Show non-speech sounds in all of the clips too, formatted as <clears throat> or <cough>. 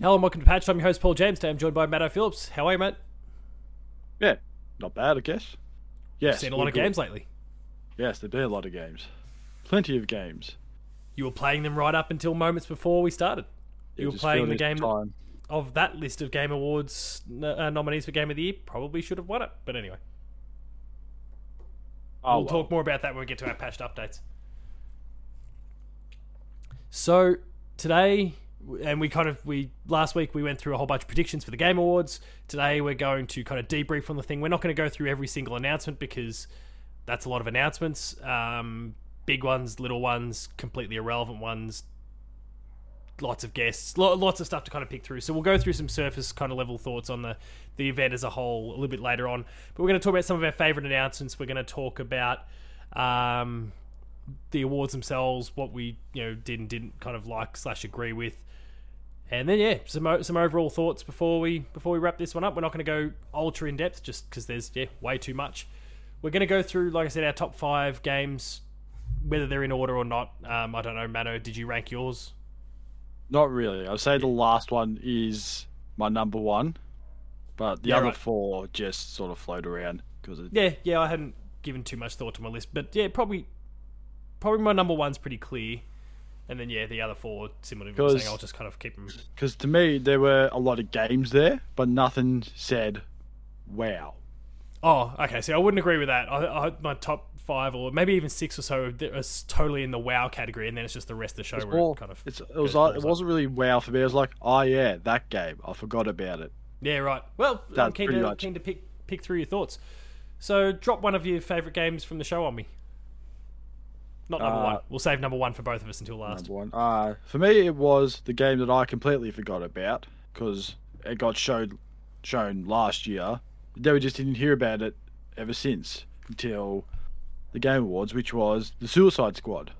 Hello and welcome to Patched. I'm your host Paul James. Today I'm joined by Matto Phillips. How are you, Matt? Yeah, not bad, I guess. Yes, Seen a lot of good. games lately. Yes, there've been a lot of games. Plenty of games. You were playing them right up until moments before we started. It You were playing the game Time. of that list of Game Awards uh, nominees for Game of the Year. Probably should have won it, but anyway, Oh, we'll well. talk more about that when we get to our patched updates. So today, and we kind of we last week we went through a whole bunch of predictions for the Game Awards. Today we're going to kind of debrief on the thing. We're not going to go through every single announcement because that's a lot of announcements. Um, big ones, little ones, completely irrelevant ones. Lots of guests, lo- lots of stuff to kind of pick through. So we'll go through some surface kind of level thoughts on the the event as a whole a little bit later on. But we're going to talk about some of our favorite announcements. We're going to talk about um, the awards themselves, what we you know did and didn't kind of like slash agree with, and then yeah, some some overall thoughts before we before we wrap this one up. We're not going to go ultra in depth just because there's yeah way too much. We're going to go through, like I said, our top five games, whether they're in order or not. Um, I don't know, Matto. Did you rank yours? Not really. I'd say the last one is my number one, but the Yeah, other right. four just sort of float around because it, Yeah, yeah. I hadn't given too much thought to my list, but yeah, probably probably my number one's pretty clear. And then yeah, the other four, similar to what i was saying i'll just kind of keep them. Because to me, there were a lot of games there, but nothing said, "Wow." Oh, okay. See, I wouldn't agree with that. I, I my top five or maybe even six or so is totally in the wow category, and then it's just the rest of the show It's where more- it kind of it was like, it wasn't really wow for me. It was like, "Oh yeah, that game. I forgot about it." yeah, right. Well, I'm keen to much- keen to pick pick through your thoughts. So, drop one of your favorite games from the show on me. Not number Uh, one. We'll save number one for both of us until last. Number one. Uh, for me, it was the game that I completely forgot about because it got showed shown last year. Then we just didn't hear about it ever since until the Game Awards, which was the Suicide Squad.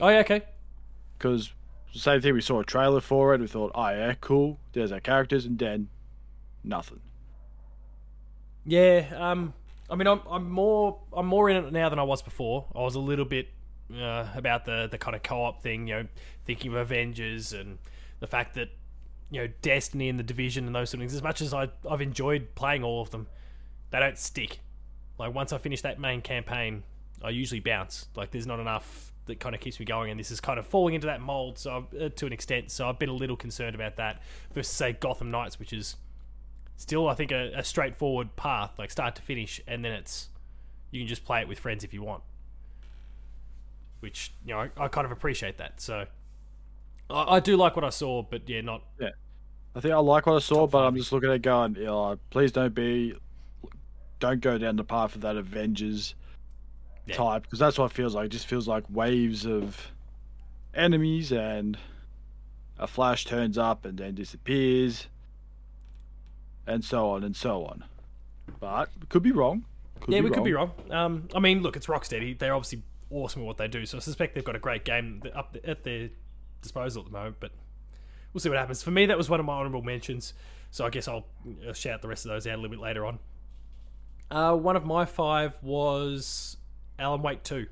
Oh yeah, okay. Because same thing, we saw a trailer for it. We thought, oh yeah, cool. There's our characters, and then nothing. Yeah, um, I mean, I'm, I'm more I'm more in it now than I was before. I was a little bit uh, about the the kind of co-op thing, you know, thinking of Avengers and the fact that you know Destiny and the Division and those sort of things. As much as I I've enjoyed playing all of them, they don't stick. Like once I finish that main campaign, I usually bounce. Like there's not enough that kind of keeps me going, and this is kind of falling into that mold. So uh, to an extent, so I've been a little concerned about that versus say Gotham Knights, which is still I think a, a straightforward path, like start to finish, and then it's you can just play it with friends if you want. Which you know I, I kind of appreciate that. So I, I do like what I saw, but yeah, not Yeah, I think I like what I saw, but. I'm just looking at it going, you know, please don't be, don't go down the path of that Avengers Yeah. type, because that's what it feels like. It just feels like waves of enemies, and a Flash turns up and then disappears, and so on and so on. But could be wrong. Could yeah, be we could be wrong. Um, I mean, look, it's Rocksteady. They're obviously awesome at what they do, so I suspect they've got a great game up at their disposal at the moment. But we'll see what happens. For me, that was one of my honorable mentions, so I guess I'll uh, shout the rest of those out a little bit later on. Uh, one of my five was Alan Wake Two.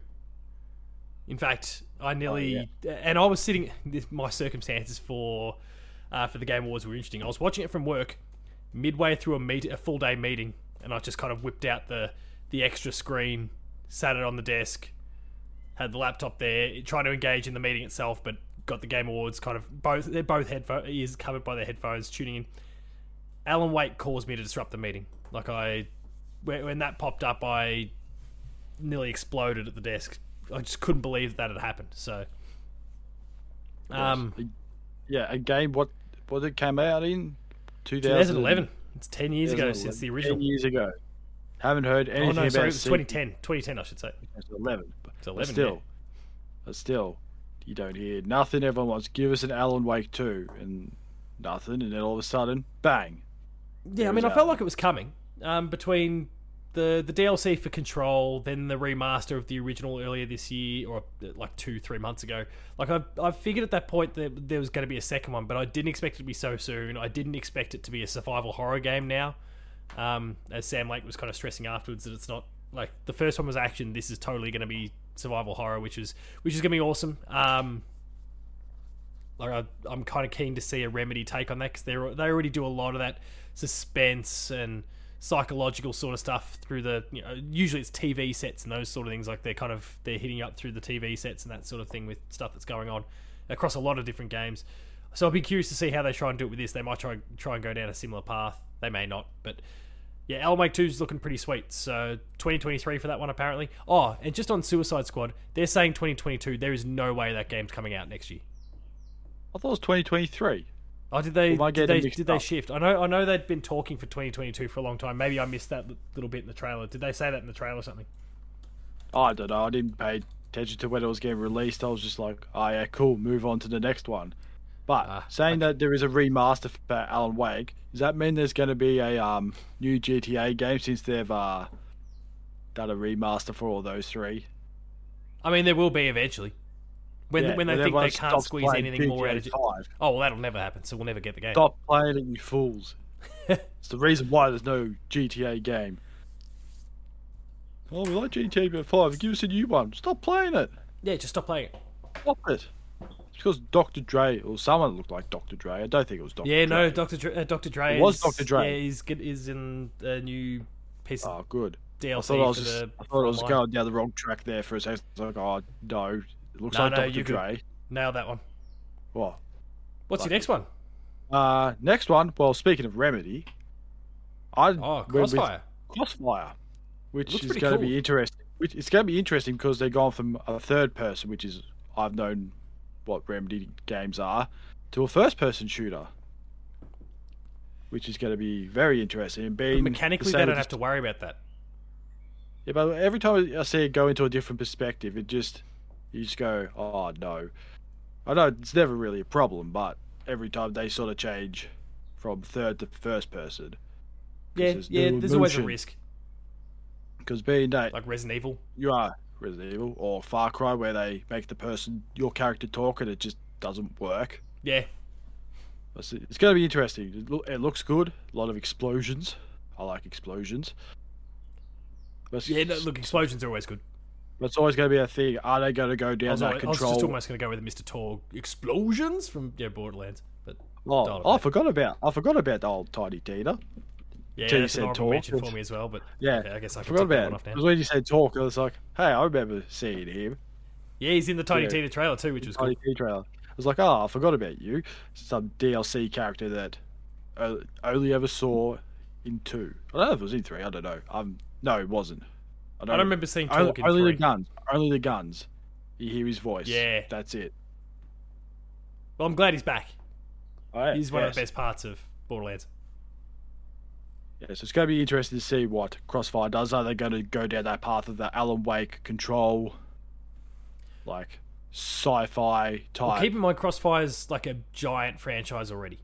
In fact, I nearly and I was sitting. This, my circumstances for uh, for the Game Awards were interesting. I was watching it from work, midway through a meet a full day meeting, and I just kind of whipped out the the extra screen, sat it on the desk, had the laptop there, trying to engage in the meeting itself, but got the Game Awards kind of both they're both headphone ears covered by their headphones, tuning in. Alan Wake caused me to disrupt the meeting. Like I, when that popped up, I nearly exploded at the desk. I just couldn't believe that had happened. So, um, Yeah, a game. What what it came out in? 2011. It's ten years ago since the original. Ten years ago. Haven't heard Oh anything no, about sorry, it was sequel. 2010. 2010, I should say. It's 11. But, It's but 11. still, yeah. but still, you don't hear nothing. Everyone wants give us an Alan Wake 2 and nothing, and then all of a sudden, bang. Yeah, I mean, is I felt like it was coming. Um, between the the DLC for Control, then the remaster of the original earlier this year, or like two, three months ago. Like I, I figured at that point that there was going to be a second one, but I didn't expect it to be so soon. I didn't expect it to be a survival horror game now. Um, as Sam Lake was kind of stressing afterwards that it's not like the first one was action. This is totally going to be survival horror, which is which is to be awesome. Um, like I, I'm kind of keen to see a Remedy take on that because they they already do a lot of that suspense and psychological sort of stuff through the you know usually it's TV sets and those sort of things like they're kind of they're hitting up through the TV sets and that sort of thing with stuff that's going on across a lot of different games. So I'll be curious to see how they try and do it with this. They might try try and go down a similar path. They may not, but yeah, Alan Wake 2 is looking pretty sweet. So 2023 for that one apparently. Oh, and just on Suicide Squad, they're saying 2022. There is no way that game's coming out next year. I thought it was 2023. Oh, did they? I Did they? Did they shift? I know. I know they'd been talking for 2022 for a long time. Maybe I missed that little bit in the trailer. Did they say that in the trailer or something? I don't know. I didn't pay attention to when it was getting released. I was just like, oh yeah, cool. Move on to the next one. But Ah, saying that there is a remaster for Alan Wake, does that mean there's going to be a um, new GTA game since they've uh, done a remaster for all those three? I mean, there will be eventually. When Yeah, when they think they can't squeeze anything more out of GTA it. 5. Oh well, that'll never happen. So we'll never get the game. Stop playing it, you fools. <laughs> it's the reason why there's no GTA game. Oh, we like GTA 5. Give us a new one. Stop playing it. Yeah, just stop playing it. Stop it. Because Dr. Dre, or someone looked like Dr. Dre. I don't think it was Dr. Yeah, Dre. no, Dr. Dre, uh, Dr. Dre. It was Dr. Dre. Yeah, he's good. Is in a new piece Oh, good. I thought I was, just, the. I thought I was going down the wrong track there for a second. I was like, oh, no. It looks No, like no, Dr. you Dre. Nailed that one. What? What's Like your next one? Uh, next one. Well, speaking of Remedy, I Oh, Crossfire. Crossfire, which is going to cool. be interesting. Which it's going to be interesting because they're gone from a third person, which is I've known what Remedy games are, to a first person shooter, which is going to be very interesting. And But being mechanically, the they don't have to worry about that. Yeah, but every time I see it go into a different perspective, it just you just go, oh no. I know it's never really a problem, but every time they sort of change from third to first person, Yeah, there's yeah. no There's always a risk, because being that like Resident Evil. you are Resident Evil or Far Cry, where they make the person your character talk and it just doesn't work. Yeah, It's, it's going to be interesting. It, loo- it looks good. A lot of explosions. I like explosions. Yeah. No, look, explosions are always good. That's always going to be a thing. Are they going to go I down was, that always, I was just almost going to go with Mr. Torgue explosions from yeah Borderlands, but Oh, I forgot about I forgot about the old Tiny Tina. Yeah, you that's an said Torgue, mention for me as well. But Yeah, okay, I guess I I forgot about it off now. because when you said talk, I was like, hey, I remember seeing him. Yeah, he's in the Tiny Yeah. Tina trailer too, which was cool. Tiny Tina trailer. I was like, oh, I forgot about you. Some DLC character that I only ever saw in two. I don't know if it was in three. I don't know. Um, no, it wasn't. I don't remember seeing Only, in only three. the guns. Only the guns. You hear his voice. Yeah. that's it. Well, I'm glad he's back. Alright, He's one of the best parts of Borderlands. Yeah, so it's going to be interesting to see what Crossfire does. Are they going to go down that path of the Alan Wake control, like sci-fi type? Well, keep in mind, Crossfire's like a giant franchise already.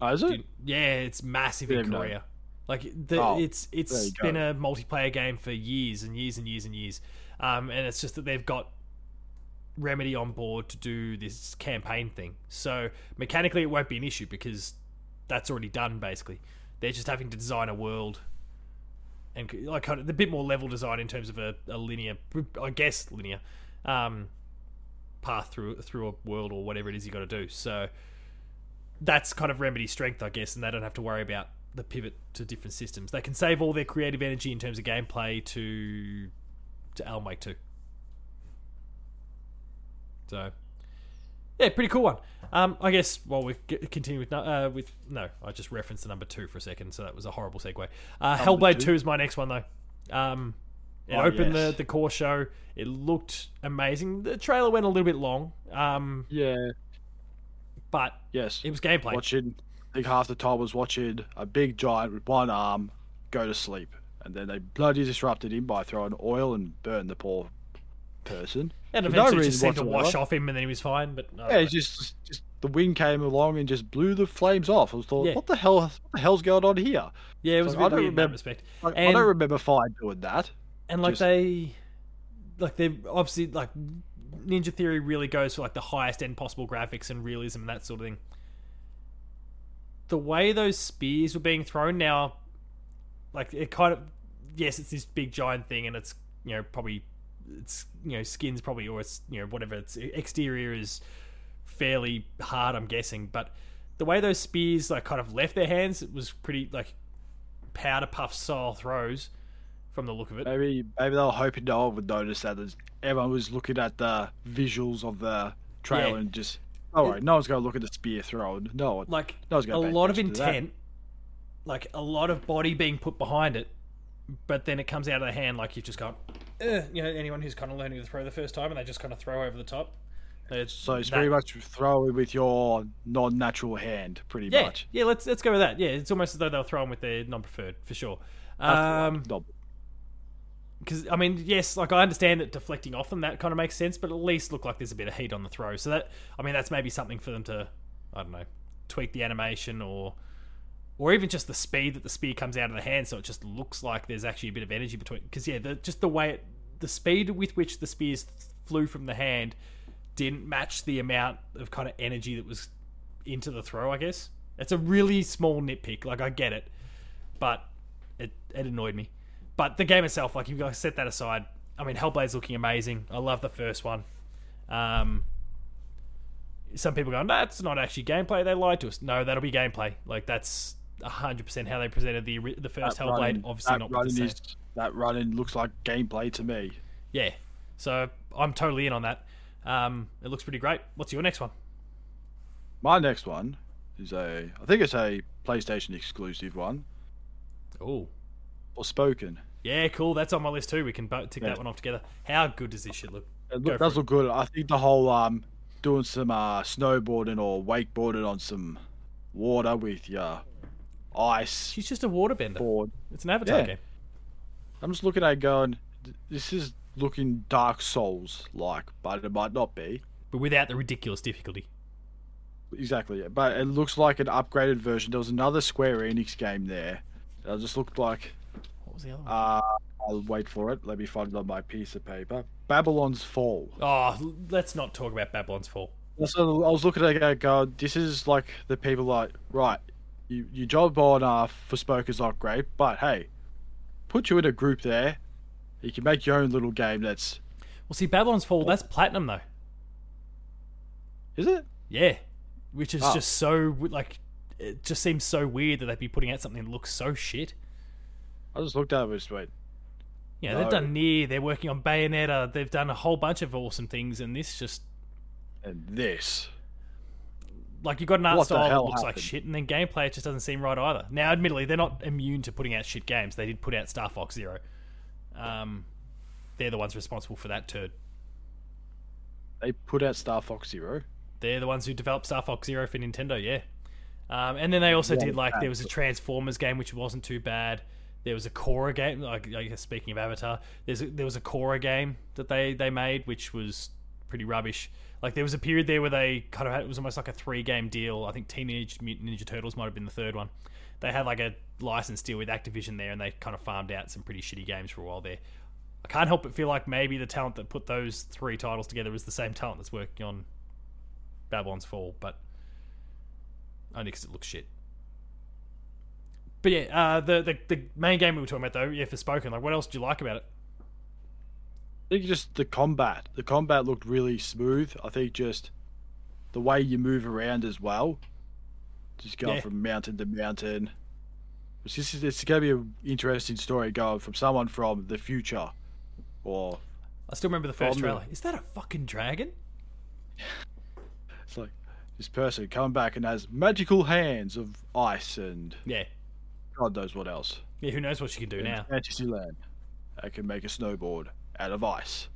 oh, is it? Dude, yeah, it's massive in know. Korea. Like the, Oh, it's it's been a multiplayer game for years and years and years and years, um, and it's just that they've got Remedy on board to do this campaign thing. So mechanically, it won't be an issue because that's already done. Basically, they're just having to design a world and like a bit more level design in terms of a, a linear, I guess linear, um, path through through a world or whatever it is you got to do. So that's kind of Remedy's strength, I guess, and they don't have to worry about the pivot to different systems. They can save all their creative energy in terms of gameplay to to Alan Wake 2. So, yeah, pretty cool one. Um, I guess while we g- continue with no- uh, with no, I just referenced the number two for a second, so that was a horrible segue. Uh, Hellblade two? two is my next one though. Um, it Oh, opened yes. the the core show. It looked amazing. The trailer went a little bit long, um, Yeah. but Yes. it was gameplay. Watching. I think half the time was watching a big giant with one arm go to sleep, and then they bloody disrupted him by throwing oil and burned the poor person. And no eventually reason just seemed to wash off him, and then he was fine. But no, Yeah, it's just just the wind came along and just blew the flames off. I was thought, Yeah. what the hell? What the hell's going on here? yeah, it was like, I don't weird in that remember- respect. Like, I don't remember Fine doing that. And like just- they, like they obviously like Ninja Theory really goes for like the highest end possible graphics and realism and that sort of thing. The way those spears were being thrown now, like it kind of, yes, it's this big giant thing, and it's you know probably it's you know skins probably or it's you know whatever its exterior is fairly hard, I'm guessing. But the way those spears like kind of left their hands, it was pretty like powder puff style throws from the look of it. Maybe maybe they were hoping no one would notice that. As everyone was looking at the visuals of the trailer Yeah. and just, oh, right, no one's to look at the spear throw. No one. Like No one's a gonna pay lot of attention to that. intent, like a lot of body being put behind it, but then it comes out of the hand like you've just got, uh, you know, anyone who's kind of learning to throw the first time and they just kind of throw over the top. It's So it's that- pretty much throwing with your non-natural hand, pretty yeah, much. yeah. Let's let's go with that. Yeah, it's almost as though they'll throw them with their non-preferred for sure. Um, one. No, because I mean, yes, like I understand that deflecting off them that kind of makes sense, but at least look like there's a bit of heat on the throw. So that I mean, that's maybe something for them to I don't know tweak the animation or or even just the speed that the spear comes out of the hand, so it just looks like there's actually a bit of energy between. Because yeah, the, just the way it, the speed with which the spears flew from the hand didn't match the amount of kind of energy that was into the throw. I guess it's a really small nitpick. Like I get it, but it it annoyed me. But the game itself, like got to set that aside. I mean, Hellblade's looking amazing. I love the first one. Um, some people go, it's not actually gameplay. They lied to us. No, that'll be gameplay. Like that's hundred percent how they presented the the first that Hellblade. running- Obviously not the running same. is that running looks like gameplay to me. Yeah, so I'm totally in on that. Um, it looks pretty great. What's your next one? My next one is a, I think it's a PlayStation exclusive one, Oh, Forspoken. yeah, cool. That's on my list too. We can both tick Yeah. that one off together. How good does this shit look? It look, does look good. I think the whole um doing some uh snowboarding or wakeboarding on some water with your ice She's just a waterbender. board. It's an Avatar Yeah. game. I'm just looking at it going, this is looking Dark Souls like, but it might not be. but without the ridiculous difficulty. Exactly, but it looks like an upgraded version. There was another Square Enix game there. It just looked like. What was the other one? Uh, I'll wait for it. Let me find it on my piece of paper. Babylon's Fall. oh, let's not talk about Babylon's Fall. So I was looking at it going, this is like the people like, right, you, your job on uh, for Spoke is not great, but hey, put you in a group there. You can make your own little game that's. Well, see, Babylon's Fall, that's platinum though. Is it? Yeah, which is Oh. just so like, it just seems so weird that they'd be putting out something that looks so shit. I just looked at it and just went, Yeah, they've done Nier, they're working on Bayonetta, they've done a whole bunch of awesome things, and this just and this. Like you got an art What style that looks like shit, and then gameplay it just doesn't seem right either. Now, admittedly, they're not immune to putting out shit games. They did put out Star Fox Zero. Um, they're the ones responsible for that turd. They put out Star Fox Zero. They're the ones who developed Star Fox Zero for Nintendo, yeah. Um, and then they also Yeah, did like there was a Transformers game which wasn't too bad. There was a Korra game, like speaking of Avatar, there's a, there was a Korra game that they they made which was pretty rubbish. Like there was a period there where they kind of had it was almost like a three game deal. I think Teenage Mutant Ninja Turtles might have been the third one. They had like a license deal with Activision there, and they kind of farmed out some pretty shitty games for a while there. I can't help but feel like maybe the talent that put those three titles together is the same talent that's working on Babylon's Fall, but only because it looks shit. But yeah, uh, the, the the main game we were talking about though, yeah, Forspoken, like what else did you like about it? I think just the combat. The combat looked really smooth. I think just the way you move around as well. Just going Yeah. from mountain to mountain. It's just it's going to be an interesting story going from someone from the future, or I still remember the first the- trailer. Is that a fucking dragon? <sighs> it's like this person coming back and has magical hands of ice and Yeah, God knows what else. yeah. Who knows what she can do in now? Fantasyland, I can make a snowboard out of ice.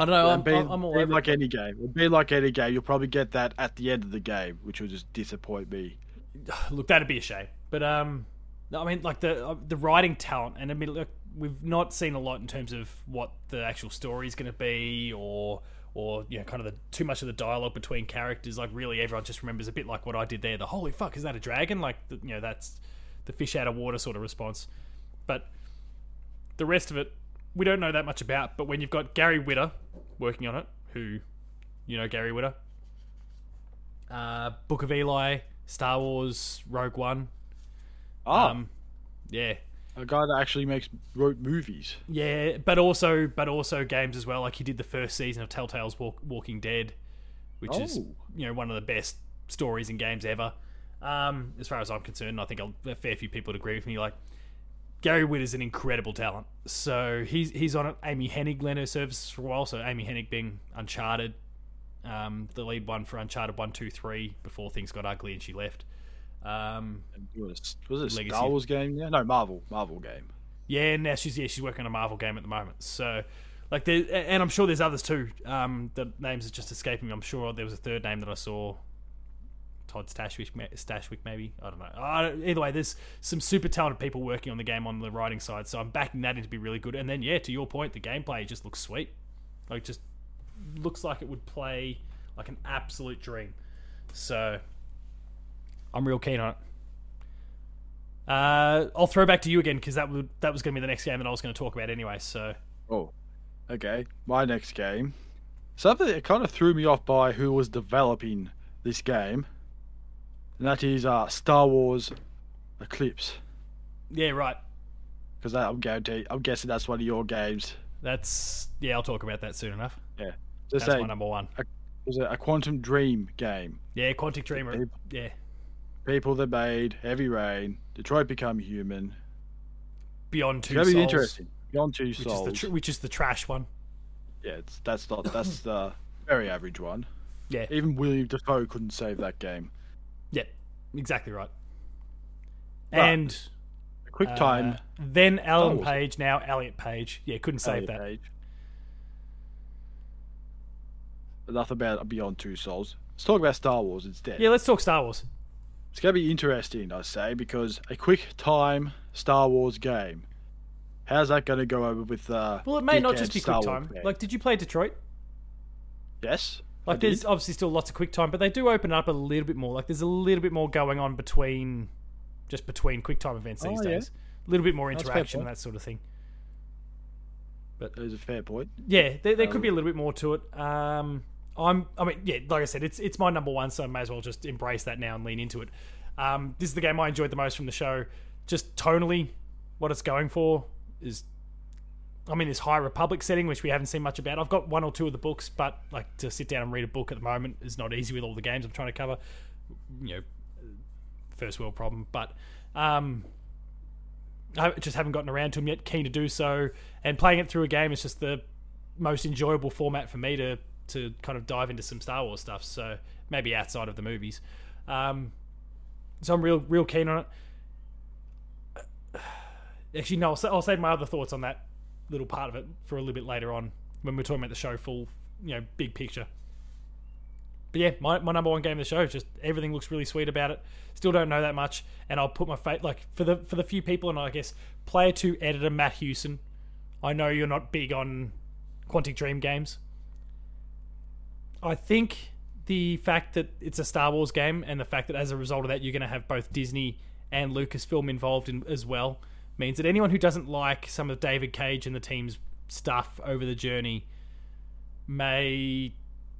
I don't know, I'm- be- I'm- I'm all be over like it. any game. It'd be like any game. You'll probably get that at the end of the game, which will just disappoint me. <sighs> Look, that'd be a shame. But um, no, I mean, like the uh, the writing talent, and I mean, look, we've not seen a lot in terms of what the actual story is going to be, or or you know, kind of the too much of the dialogue between characters. Like, really, everyone just remembers a bit like what I did there. The holy fuck, is that a dragon? Like, the, you know, that's the fish out of water sort of response. But the rest of it, we don't know that much about. But when you've got Gary Whitta working on it, who, you know, Gary Whitta, uh, Book of Eli, Star Wars, Rogue One. Oh, Um, yeah. A guy that actually makes wrote movies. Yeah, but also but also games as well. Like he did the first season of Telltale's Walk, Walking Dead, which is Oh. you know one of the best stories in games ever. Um, as far as I'm concerned, I think a fair few people would agree with me. Like Gary Witt is an incredible talent. So he's he's on it. Amy Hennig lent her services for a while. So Amy Hennig being Uncharted, um, the lead one for Uncharted one, two, three before things got ugly and she left. Um, Was, was it a Legacy Star Wars game? Yeah, no, Marvel, Marvel game. Yeah, and now she's yeah she's working on a Marvel game at the moment. So, like, there, and I'm sure there's others too. Um, the names are just escaping me. I'm sure there was a third name that I saw. Todd Stashwick, Stashwick maybe. I don't know. Don't- either way, there's some super talented people working on the game on the writing side. So I'm backing that in to be really good. And then yeah, to your point, the gameplay just looks sweet. Like, just looks like it would play like an absolute dream. So I'm real keen on it. Uh, I'll throw back to you again because that that was going to be the next game that I was going to talk about anyway. So Oh, okay. My next game. Something that kind of threw me off by who was developing this game, and that is uh, Star Wars Eclipse. yeah, right. Because I'm guarantee, I'm guessing that's one of your games. That's yeah. I'll talk about that soon enough. Just That's say my number one. it was a, a Quantum Dream game. Yeah, Quantic Dreamer. People- Yeah, People that made Heavy Rain, Detroit Become Human. Beyond Two Souls, be interesting. Beyond Two which is Souls. the tr- which is the trash one. yeah, it's, that's not that's the very average one. Yeah, Even Willem Dafoe couldn't save that game. Yeah, exactly right. But, and A quick uh, time. then Alan Wars. Page, now Elliot Page. Yeah, couldn't save Elliot that. Page. Enough about Beyond Two Souls. Let's talk about Star Wars instead. Yeah, let's talk Star Wars. It's going to be interesting, I say, because a quick time Star Wars game. How's that going to go over with? Uh, Well, it may not just be Star quick time. Like, did you play Detroit? yes, I Like, there's did. obviously still lots of quick time, but they do open it up a little bit more. Like, there's a little bit more going on between, just between quick time events these Oh, days. A little bit more That's a fair interaction and that sort of thing. But there's a fair point. Yeah, there, there could Um, be a little bit more to it. Um, I'm, I mean, yeah, like I said, it's it's my number one, so I may as well just embrace that now and lean into it. Um, this is the game I enjoyed the most from the show. Just tonally, what it's going for is, I mean, this High Republic setting, which we haven't seen much about. I've got one or two of the books, but like to sit down and read a book at the moment is not easy with all the games I'm trying to cover. You know, first world problem, but um, I just haven't gotten around to them yet. Keen to do so, and playing it through a game is just the most enjoyable format for me to to kind of dive into some Star Wars stuff. So maybe outside of the movies. Um, so I'm real real keen on it. <sighs> Actually, no. I'll, I'll save my other thoughts on that little part of it for a little bit later on when we're talking about the show full, you know, big picture. But yeah, my, my number one game of the show. is Just everything looks really sweet about it. Still don't know that much, and I'll put my fate like for the for the few people, and I guess player two editor Matt Hewson. I know you're not big on Quantic Dream games. I think the fact that it's a Star Wars game and the fact that as a result of that you're going to have both Disney and Lucasfilm involved in as well means that anyone who doesn't like some of David Cage and the team's stuff over the journey may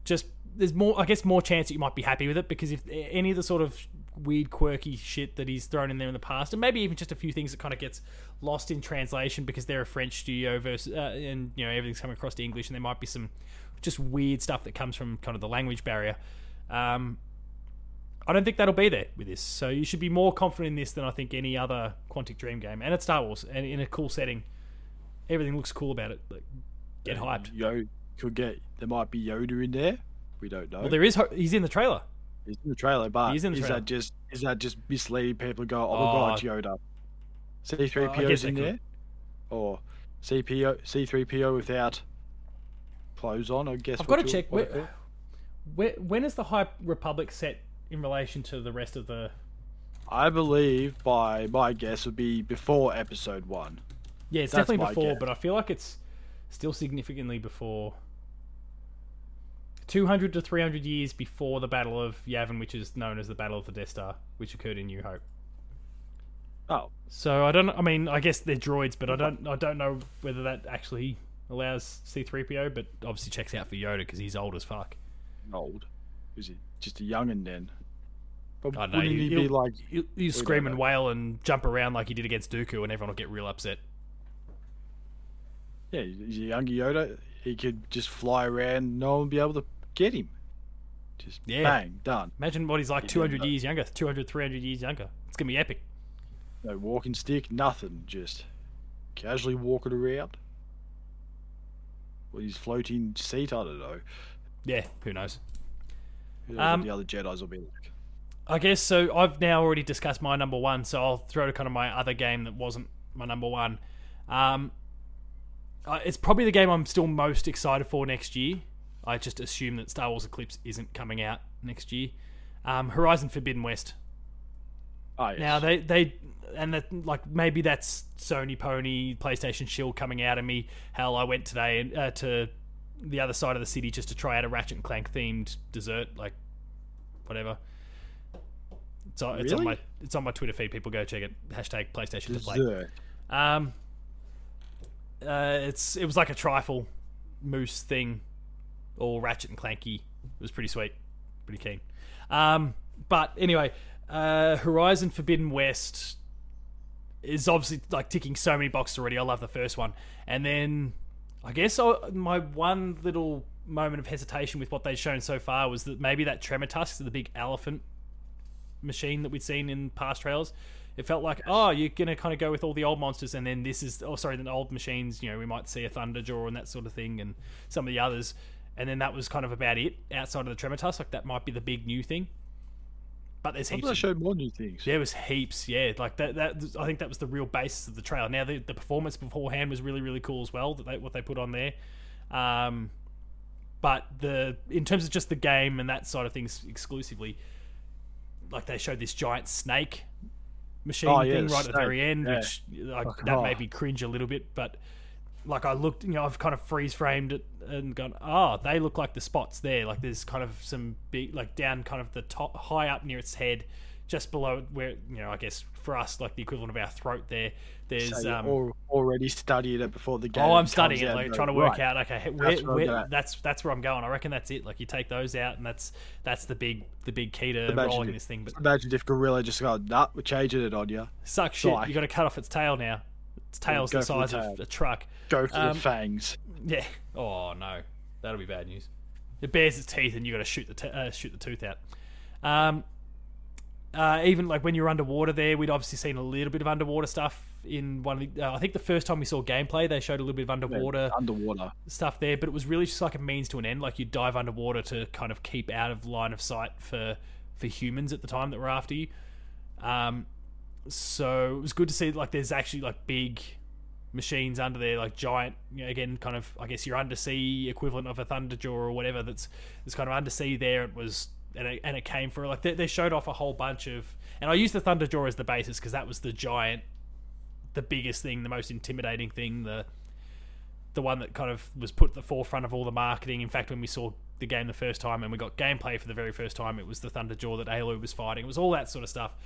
just there's more I guess more chance that you might be happy with it because if any of the sort of weird quirky shit that he's thrown in there in the past and maybe even just a few things that kind of gets lost in translation because they're a French studio versus uh, and you know everything's coming across to English and there might be some just weird stuff that comes from kind of the language barrier um, I don't think that'll be there with this so you should be more confident in this than I think any other Quantic Dream game and it's Star Wars and in a cool setting everything looks cool about it like, get hyped Yo, could get there might be Yoda in there. We don't know. well there is he's in the trailer He's in the trailer, but is the is trailer. that just is that just misleading people? to Go, oh, Oh. my god, Yoda. C three PO's in there, or CPO C three PO without clothes on. I guess. I've got to check. Where, where, when is the High Republic set in relation to the rest of the? I believe by my guess would be before episode one. Yeah, it's That's definitely before, guess. but I feel like it's still significantly before. Two hundred to three hundred years before the Battle of Yavin, which is known as the Battle of the Death Star, which occurred in New Hope. Oh, So I don't. I mean, I guess they're droids, but I don't. I don't know whether that actually allows C three PO, but obviously checks out for Yoda because he's old as fuck. old. Is he just a young youngin then? But I don't know. wouldn't he be like? You, you scream don't and wail and jump around like he did against Dooku, and everyone will get real upset. Yeah, he's a younger Yoda. He could just fly around. No one would be able to get him. Just Yeah. bang, done. Imagine what he's like He 200 years younger, 200, 300 years younger. It's going to be epic. No walking stick, nothing. Just casually walking around. With his floating seat, I don't know. Yeah, who knows? Um, the other Jedi's will be like. I guess so. I've now already discussed my number one, so I'll throw to kind of my other game that wasn't my number one. Um, uh, it's probably the game I'm still most excited for next year. I just assume that Star Wars Eclipse isn't coming out next year. Um, Horizon Forbidden West. Oh, yes. Now they they and that like maybe that's Sony Pony PlayStation Shield coming out of me. Hell, I went today uh, to the other side of the city just to try out a Ratchet and Clank themed dessert, like whatever. It's on, it's on my it's on my Twitter feed. People go check it. Hashtag PlayStation to play. Dessert. Um, uh, it's it was like a trifle mousse thing, all Ratchet and Clanky. It was pretty sweet, pretty keen. Um, but anyway, uh, Horizon Forbidden West is obviously like ticking so many boxes already. I love the first one, and then I guess I, my one little moment of hesitation with what they've shown so far was that maybe that Tremor Tusk, the big elephant machine that we'd seen in past trailers. It felt like, oh, you're gonna kind of go with all the old monsters, and then this is, oh, sorry, the old machines. You know, we might see a Thunderjaw and that sort of thing, and some of the others, and then that was kind of about it outside of the Tremor Tusk. Like that might be the big new thing. But there's heaps. Of, showed more new things. there was heaps, yeah. Like that. That I think that was the real basis of the trailer. Now the, the performance beforehand was really, really cool as well. That they, what they put on there. Um, but the in terms of just the game and that side of things exclusively, like they showed this giant snake machine Oh, yeah, thing right at the very end, yeah. which like, that oh. made me cringe a little bit. But like I looked, you know, I've kind of freeze framed it and gone, oh, they look like the spots there. Like there's kind of some big, like down kind of the top, high up near its head, just below where you know, I guess for us, like the equivalent of our throat there. There's So um, al- already studied it before the game. Oh, I'm studying it, like trying to work right, out. Okay, where, That's where I'm where, gonna- that's that's where I'm going. I reckon that's it. Like you take those out, and that's that's the big the big key to Imagine rolling if- this thing. But Imagine if Guerrilla just go, nah, we're changing it on you. suck shit. Sorry. You got to cut off its tail now. Its tail's the for the size of a truck. Go for Um, the fangs. Yeah. Oh no, that'll be bad news. It bares its teeth, and you got to shoot the t- uh, shoot the tooth out. Um, uh, even like when you're underwater, there we'd obviously seen a little bit of underwater stuff in one of the. Uh, I think the first time we saw gameplay, they showed a little bit of underwater Underwater. stuff there, but it was really just like a means to an end. Like you dive underwater to kind of keep out of line of sight for for humans at the time that were after you. Um, so it was good to see like there's actually like big machines under there, like giant. You know, again, kind of I guess your undersea equivalent of a Thunderjaw or whatever. That's that's kind of undersea there. It was. And it, and it came for like they, they showed off a whole bunch of and I used the Thunderjaw as the basis because that was the giant the biggest thing the most intimidating thing the the one that kind of was put at the forefront of all the marketing. In fact, when we saw the game the first time and we got gameplay for the very first time, it was the Thunderjaw that Aloy was fighting. It was all that sort of stuff.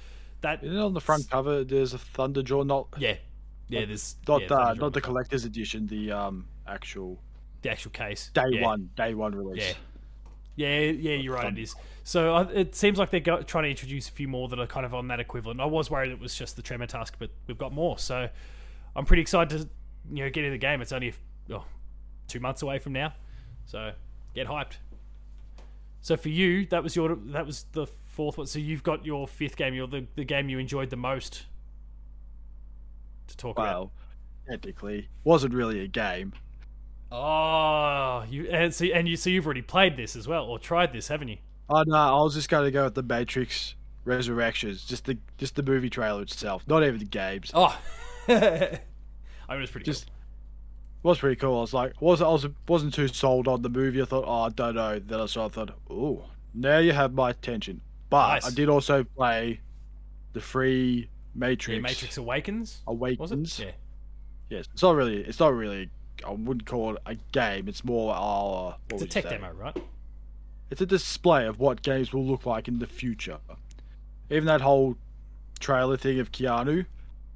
That Isn't it on the front cover? There's a Thunderjaw, not yeah, yeah. There's not yeah, the not the collector's edition. The um actual the actual case. day Yeah. one day one release. Yeah. Yeah, yeah, you're right. It is. So uh, it seems like they're go- trying to introduce a few more that are kind of on that equivalent. I was worried it was just the Tremor Tusk, but we've got more. So I'm pretty excited to you know get in the game. It's only oh, two months away from now, so get hyped. So for you, that was your that was the fourth one. So you've got your fifth game. You're the the game you enjoyed the most to talk about. Well, technically, wasn't really a game. Oh, you and so and you so you've already played this as well or tried this, haven't you? Oh no, I was just going to go with the Matrix Resurrections, just the just the movie trailer itself, not even the games. Oh, <laughs> I mean, it was pretty Just was pretty cool. I was like, was I was wasn't too sold on the movie. I thought, oh, I don't know. Then I saw, I thought, oh, now you have my attention. But Nice. I did also play the free. Matrix, Yeah, Matrix Awakens. Was Awakens. it? Yeah. Yes, it's not really. It's not really. I wouldn't call it a game. It's more. Uh, It's a tech demo, right? It's a display of what games will look like in the future. Even that whole trailer thing of Keanu,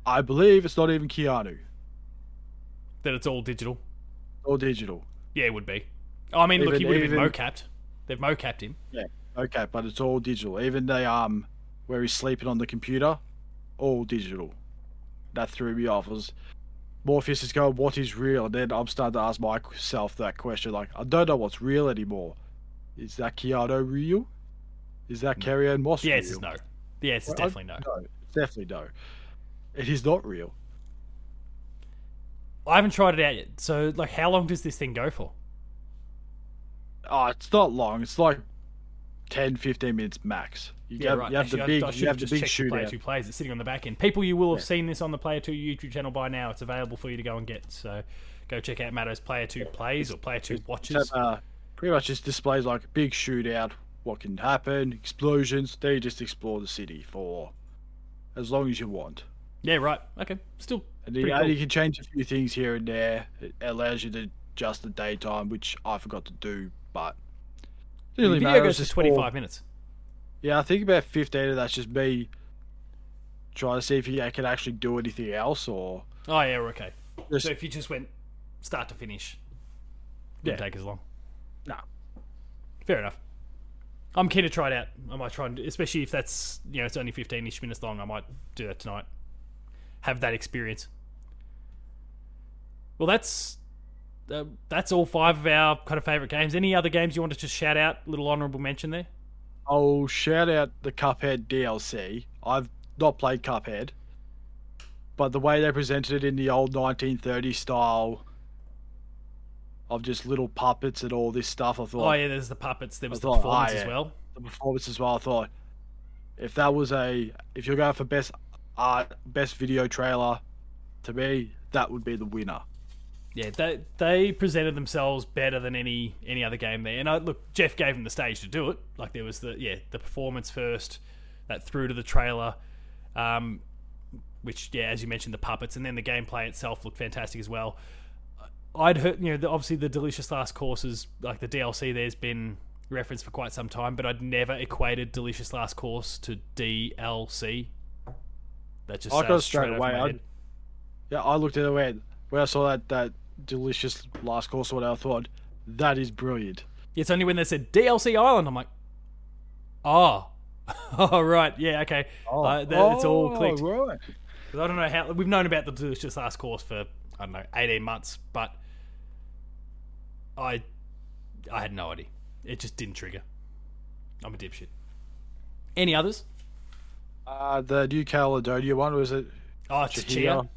I believe it's not even Keanu That it's all digital. All digital. Yeah, it would be. Oh, I mean, look, he would have been even- mocapped. They've mocapped him. Okay, but it's all digital. Even the um where he's sleeping on the computer, all digital. That threw me off. It was Morpheus is going, what is real? And then I'm starting to ask myself that question. Like, I don't know what's real anymore. Is that Keanu real? Is that Carrie-Anne Moss The answer's no. The answer's Well, I- definitely no. No, definitely no. It is not real. I haven't tried it out yet. So, like, how long does this thing go for? Oh, it's not long. It's like 10, 15 minutes max. You have, you have Actually, the I- big, I, should you have the big the Player. Two plays. It's sitting on the back end. People, you will have Yeah. seen this on the Player Two YouTube channel by now. It's available for you to go and get. So, go check out Matto's Player Two plays or Player Two watches. uh, pretty much just displays like a big shootout, what can happen, explosions. Then you just explore the city for as long as you want. Yeah, right. Okay, still And you, pretty and cool. you can change a few things here and there. It allows you to adjust the daytime, which I forgot to do, but The video goes twenty all- minutes. Yeah, I think about 15 of that's just me trying to see if I can actually do anything else or Oh yeah, we're okay. just So if you just went start to finish, wouldn't Yeah. take as long. Nah. Fair enough. I'm keen to try it out. I might try and, especially if that's you know it's only 15ish minutes long. I might do that tonight. Have that experience. Well, that's uh, that's all five of our kind of favorite games. Any other games you want to just shout out? Little honorable mention there. I'll shout out the Cuphead DLC. I've not played Cuphead, but the way they presented it in the old 1930s style of just little puppets and all this stuff, I thought Oh yeah, there's the puppets. There was the thought, oh, performance as well. the performance as well. I thought if that was a if you're going for best art, best video trailer, to me that would be the winner. Yeah, they they presented themselves better than any any other game there. And I, look, Jeff gave them the stage to do it. Like there was the yeah the performance first, that through to the trailer, um, which yeah as you mentioned the puppets, and then the gameplay itself looked fantastic as well. I'd heard you know the, obviously the delicious last courses like the DLC. There's been referenced for quite some time, but I'd never equated delicious last course to DLC. That just I got straight away. I, yeah, I looked at it when I saw that that delicious last course or whatever. I thought that is brilliant. It's only when they said DLC Island, I'm like, <laughs> oh, oh right, yeah, okay. Uh, that, it's all clicked. Oh, right. 'Cause I don't know how we've known about the delicious last course for I don't know 18 months, but I I had no idea. It just didn't trigger. I'm a dipshit. Any others? Uh, the New Caledonia one was it? Oh, it's Tchia,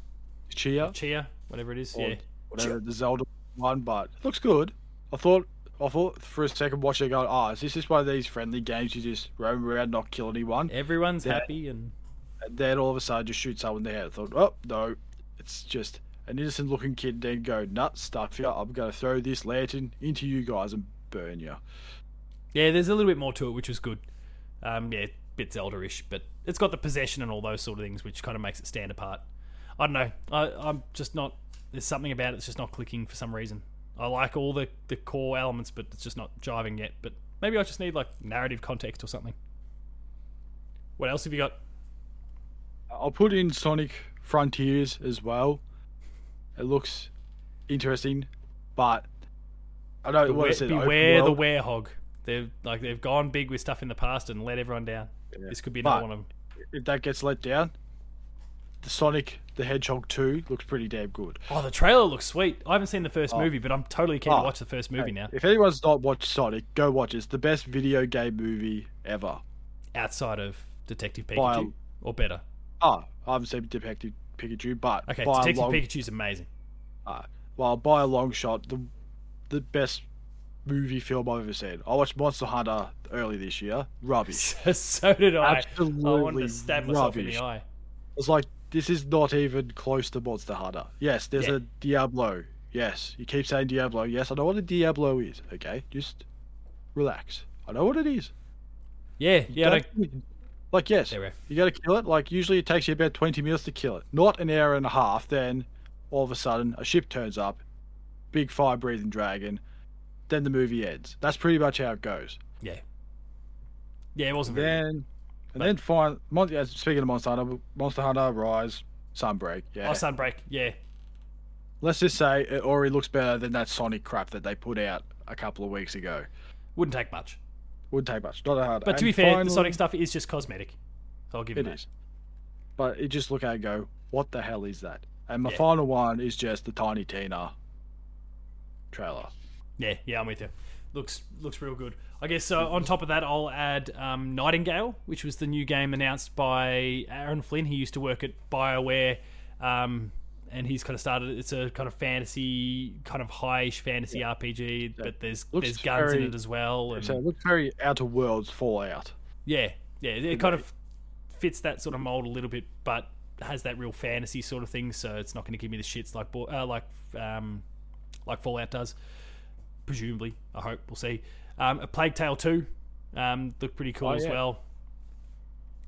Tchia, Tchia, whatever it is. Or Yeah, whatever the Zelda one, but it looks good. I thought, I thought for a second watching it, going, oh, is this just one of these friendly games you just roam around, not kill anyone, everyone's Yeah. happy and and then all of a sudden just shoot someone in the head? I thought, oh no, it's just an innocent-looking kid. Then go nuts, stuff you. I'm gonna throw this lantern into you guys and burn you. Yeah, there's a little bit more to it, which was good. Um, yeah, bit Zelda-ish, but it's got the possession and all those sort of things, which kind of makes it stand apart. I don't know. I, I'm just not. There's something about it that's just not clicking for some reason. I like all the the core elements, but it's just not jiving yet. But maybe I just need like narrative context or something. What else have you got? I'll put in Sonic Frontiers as well. It looks interesting, but I don't Beware, what is it? beware the werehog. They've like they've gone big with stuff in the past and let everyone down. Yeah. This could be another But- one of them. If that gets let down, the Sonic the Hedgehog 2 looks pretty damn good. Oh, the trailer looks sweet. I haven't seen the first Oh. movie, but I'm totally keen to Oh, watch the first movie Hey, now. If anyone's not watched Sonic, go watch it. It's the best video game movie ever. outside of Detective By Pikachu, or better. Oh, I haven't seen Detective Pikachu, but Okay, Detective long, Pikachu's amazing. uh, well, by a long shot, the the best movie film I've ever seen. I watched Monster Hunter early this year. Rubbish. <laughs> so did I. Absolutely. I wanted to stab myself in the eye. It's like this is not even close to Monster Hunter. Yes, there's Yeah. a Diablo. Yes, you keep saying Diablo. Yes, I know what a Diablo is. Okay, just relax. I know what it is. Yeah, yeah. Don't, Don't- like yes, There we are. you got to kill it. Like usually it takes you about twenty minutes to kill it, not an hour and a half. Then all of a sudden a ship turns up, big fire-breathing dragon. Then the movie ends. That's pretty much how it goes. yeah, yeah. It wasn't. Then and then fine. Mon- yeah, speaking of Monster Hunter, Monster Hunter Rise, Sunbreak. Yeah, Oh, Sunbreak. Yeah, let's just say it already looks better than that Sonic crap that they put out a couple of weeks ago. wouldn't take much. Wouldn't take much. Not that hard. But to And be fair, finally- the Sonic stuff is just cosmetic. So I'll give It that. is. But it just look at it and go, what the hell is that? And my Yeah. final one is just the Tiny Tina trailer. Yeah, yeah, I'm with you. Looks looks real good. I guess uh, on top of that, I'll add um, Nightingale, which was the new game announced by Aaron Flynn. He used to work at BioWare, um, and he's kind of started. It's a kind of fantasy, kind of high-ish fantasy RPG, but there's Looks there's guns in it as well. And, So it looks very Outer Worlds Fallout. yeah, yeah, it kind of fits that sort of mold a little bit, but has that real fantasy sort of thing. So it's not going to give me the shits like uh, like um, like Fallout does. Presumably, I hope we'll see. Um, a Plague Tale two um, looked pretty cool Oh, as yeah. well.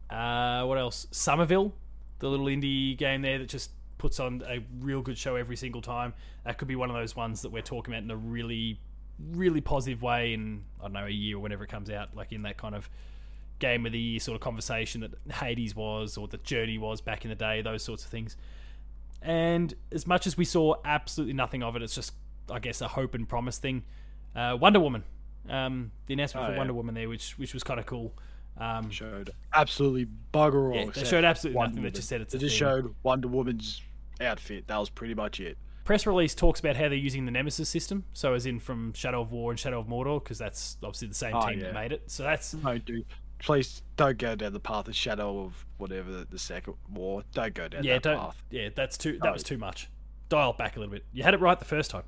Uh, what else? Somerville, the little indie game there that just puts on a real good show every single time. That could be one of those ones that we're talking about in a really, really positive way in I don't know a year or whenever it comes out, like in that kind of game of the year sort of conversation that Hades was or the Journey was back in the day, those sorts of things. And as much as we saw absolutely nothing of it, it's just I guess a hope and promise thing. Uh, Wonder Woman, um, the announcement Oh, for yeah. Wonder Woman there, which which was kind of cool. Um, Showed absolutely bugger all. Yeah, they showed absolutely Wonder nothing, they Woman. just said it's They just thing. showed Wonder Woman's outfit. That was pretty much it. press release talks about how they're using the Nemesis system, so as in from Shadow of War and Shadow of Mordor, because that's obviously the same Oh, team that made it. So that's No, dude. Please don't go down the path of Shadow of whatever the, second war. Don't go down yeah, that don't path. yeah, that's too that No. was too much. Dial back a little bit. You had it right the first time.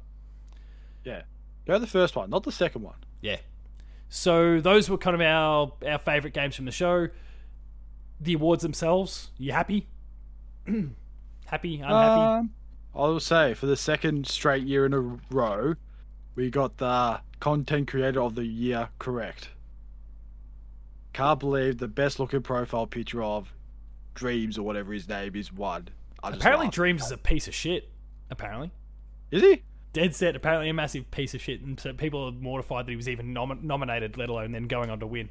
Yeah. Go the first one, not the second one. Yeah. So those were kind of our our favorite games from the show. The awards themselves, you happy? <clears throat> happy? Unhappy? Um, I will say for the second straight year in a row, we got the content creator of the year correct. Can't believe the best looking profile picture of Dreams or whatever his name is one. Apparently. Dreams is a piece of shit. Apparently, is he? Dead set. Apparently, a massive piece of shit, and so people are mortified that he was even nom- nominated, let alone then going on to win.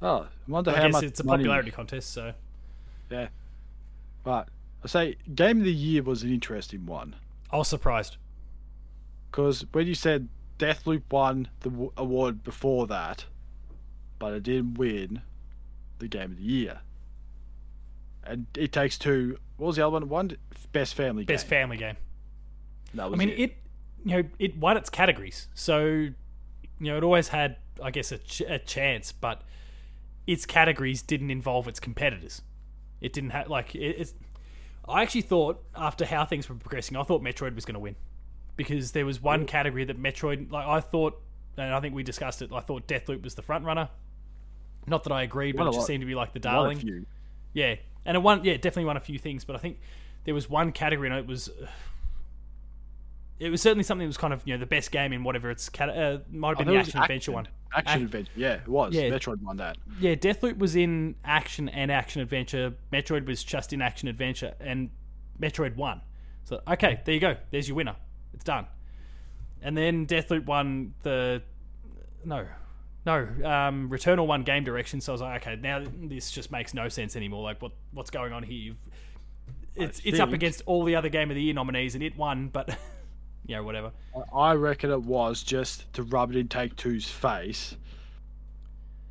Oh, I wonder I how guess much it's a money- popularity contest, so Yeah, but I say game of the year was an interesting one I was surprised. because when you said Deathloop won the w- award before that, but it didn't win the game of the year, and it takes two. What was the other one? One best family game. Best game. family game. That I mean, it. it you know it won its categories, so you know it always had, I guess, a, ch- a chance, but its categories didn't involve its competitors. It didn't have like it, it's. I actually thought after how things were progressing, I thought Metroid was going to win because there was one category that Metroid, like I thought, and I think we discussed it. I thought Deathloop was the front runner. Not that I agreed, but it just lot. seemed to be like the darling. few. Yeah, and it won. Yeah, definitely won a few things, but I think there was one category, and it was. It was certainly something that was kind of you know the best game in whatever it's cat- uh, might have been thought the was action adventure one. Action Ac- adventure. Yeah, it was. Yeah. Metroid won that. Yeah, Deathloop was in action and action adventure. Metroid was just in action adventure, and Metroid won. So okay, there you go. There's your winner. It's done. And then Deathloop won the no, no, um, Returnal won game direction. So I was like, okay, now this just makes no sense anymore. Like what what's going on here? You've, it's it's up against all the other game of the year nominees, and it won, but <laughs> yeah, whatever. I reckon it was just to rub it in Take Two's face.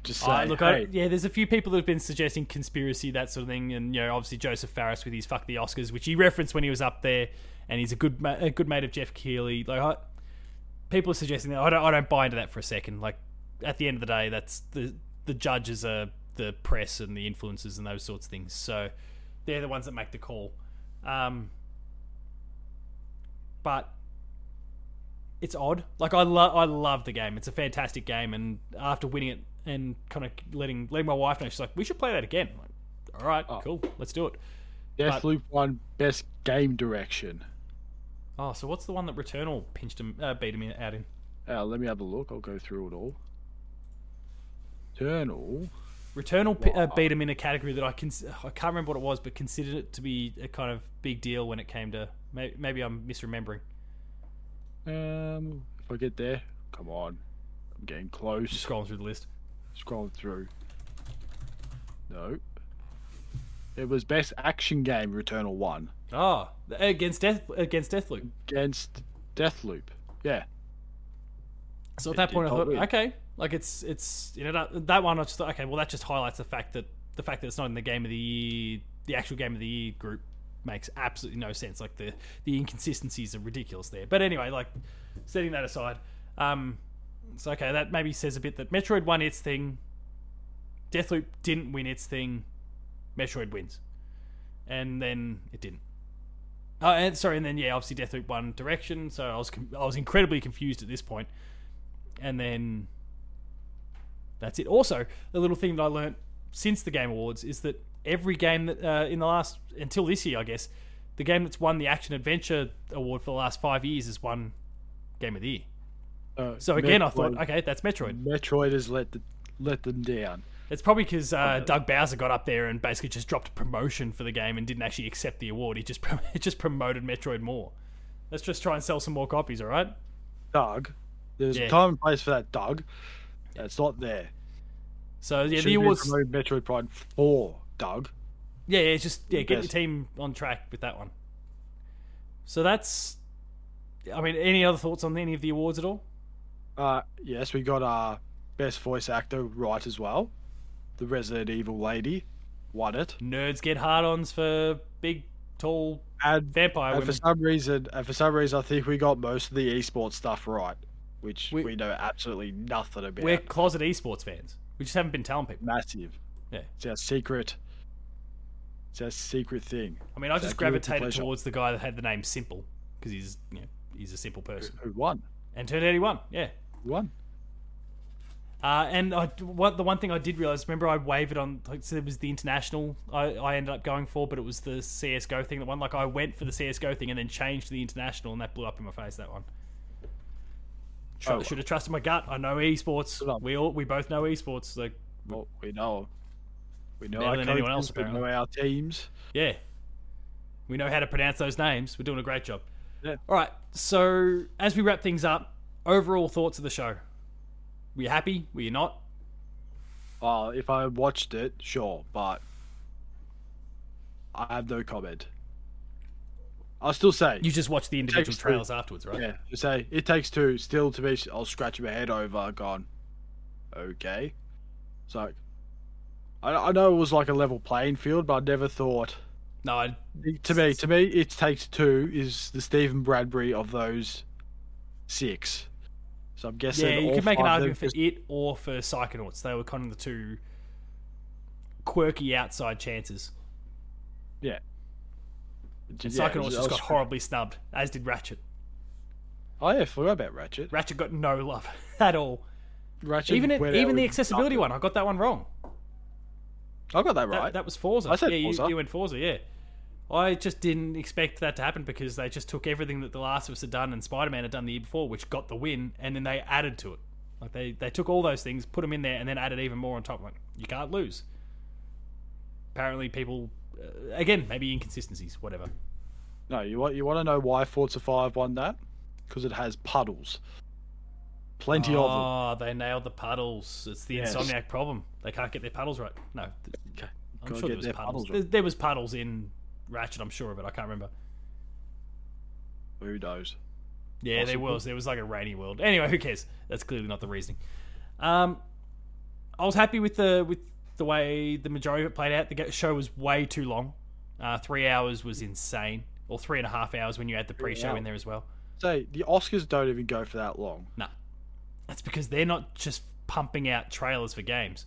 Just say, look, hey, I, yeah, there's a few people that have been suggesting conspiracy, that sort of thing, and you know, obviously Josef Fares with his "fuck the Oscars," which he referenced when he was up there, and he's a good ma- a good mate of Geoff Keighley. Like, I, people are suggesting that. I don't, I don't buy into that for a second. Like, at the end of the day, that's the the judges are the press and the influencers and those sorts of things. So they're the ones that make the call. Um, but it's odd. Like I love, I love the game. It's a fantastic game, and after winning it and kind of letting letting my wife know, she's like, "We should play that again." I'm like, All right, cool, let's do it. Deathloop won Best Game Direction. Oh, so what's the one that Returnal pinched him, uh, beat him out in? Uh, let me have a look. I'll go through it all. Returnal pi- uh, beat him in a category that I can I can't remember what it was, but considered it to be a kind of big deal when it came to. Maybe, maybe I'm misremembering. Um, if I get there, come on. I'm getting close. Just Scrolling through the list. Scrolling through. No. It was Best Action Game Returnal 1 Oh, against Death against Deathloop. against Deathloop. Yeah. So at that point, I thought, win. okay, like it's it's you know that, that one. I just thought, okay, well that just highlights the fact that the fact that it's not in the game of the year, the actual game of the year group makes absolutely no sense. Like the the inconsistencies are ridiculous there. But anyway, like setting that aside, um, it's okay. That maybe says a bit that Metroid won its thing. Deathloop didn't win its thing. Metroid wins, and then it didn't. Oh, and sorry, and then yeah, obviously Deathloop won direction. So I was com- I was incredibly confused at this point, and then that's it. Also, the little thing that I learned since the Game Awards is that every game that uh, in the last until this year, I guess, the game that's won the action adventure award for the last five years is one Game of the Year. Uh, So again, I thought, okay, that's Metroid. Metroid has let the, let them down. It's probably because uh, Doug Bowser got up there and basically just dropped a promotion for the game and didn't actually accept the award. He just <laughs> he just promoted Metroid more. Let's just try and sell some more copies, all right? Doug, there's Yeah. a time and place for that, Doug. That's not there. So yeah, Should the awards. promoted Metroid Prime for Doug. Yeah, yeah, it's just yeah, get your team on track with that one. So that's. I mean, any other thoughts on any of the awards at all? Uh, yes, we got uh, best voice actor right as well. The Resident Evil lady won it. Nerds get hard-ons for big, tall And, vampire and for some reason, and for some reason, I think we got most of the esports stuff right, which We- we, know absolutely nothing about. We're closet esports fans. We just haven't been telling people. massive. Yeah. It's our secret. It's our secret thing. I mean, I just guilty gravitated pleasure. towards the guy that had the name Simple because he's you know he's a simple person, Who won? and turned out he won. Yeah. Who won? Uh, and I, what the one thing I did realize, remember I wavered on, like, so it was the international I, I ended up going for, but it was the CS:GO thing that won. Like I went for the CS:GO thing and then changed to the international, and that blew up in my face. That one. Tr- Oh. Should have trusted my gut. I know esports. Good on. We all we both know esports. Like Well, we know. We know Better than anyone else, we know our teams. yeah, we know how to pronounce those names. We're doing a great job. Yeah. All right. So as we wrap things up, overall thoughts of the show. Were you happy? Were you not? Well, if I watched it, sure, but I have no comment. I'll still say, You just watched the individual Takes two. afterwards, right? yeah, you say it takes two. Still, to me, I'll scratch my head over, gone. Okay, it's like I, I know it was like a level playing field, but I never thought. No, I, To me, to me, it takes two is the Steven Bradbury of those six. So I'm guessing. Yeah, you could make an five of them argument for just- it or for Psychonauts. They were kind of the two quirky outside chances. Yeah. And Yeah, Psychonauts was- just got horribly snubbed, as did Ratchet. Oh yeah, I forgot about Ratchet. Ratchet got no love <laughs> at all. Ratchet. Even it, even the accessibility nothing. one, I got that one wrong. I got that That, right. that was Forza. I said yeah, Forza. You, you went Forza, yeah. I just didn't expect that to happen because they just took everything that The Last of Us had done and Spider Man had done the year before, which got the win, and then they added to it. Like they, they took all those things, put them in there, and then added even more on top. Like you can't lose. Apparently, people uh, again maybe inconsistencies, whatever. No, you want you want to know why Forza Five won that? Because it has puddles, plenty of them. Oh, they nailed the puddles. It's the Yes. Insomniac problem. They can't get their puddles right. No, Okay, I'm gotta sure there was puddles. puddles There, right. there was puddles in Ratchet. I'm sure of it. I can't remember. Who knows? Yeah, there was. There was like a rainy world. Anyway, who cares? That's clearly not the reasoning. Um, I was happy with the with the way the majority of it played out. The show was way too long. Uh, three hours was insane, or three and a half hours when you add the pre-show in there as well. Say the Oscars don't even go for that long. No, that's because they're not just pumping out trailers for games,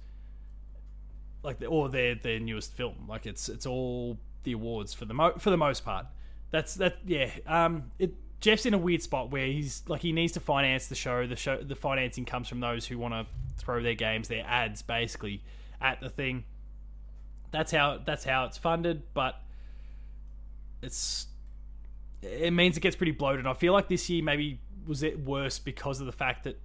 like or their their newest film. Like it's it's all the awards for the mo- for the most part. That's that. Yeah. Um. It Geoff's in a weird spot where he's like he needs to finance the show. The show the financing comes from those who want to throw their games, their ads, basically at the thing. That's how that's how it's funded, but it's it means it gets pretty bloated. I feel like this year maybe was it worse because of the fact that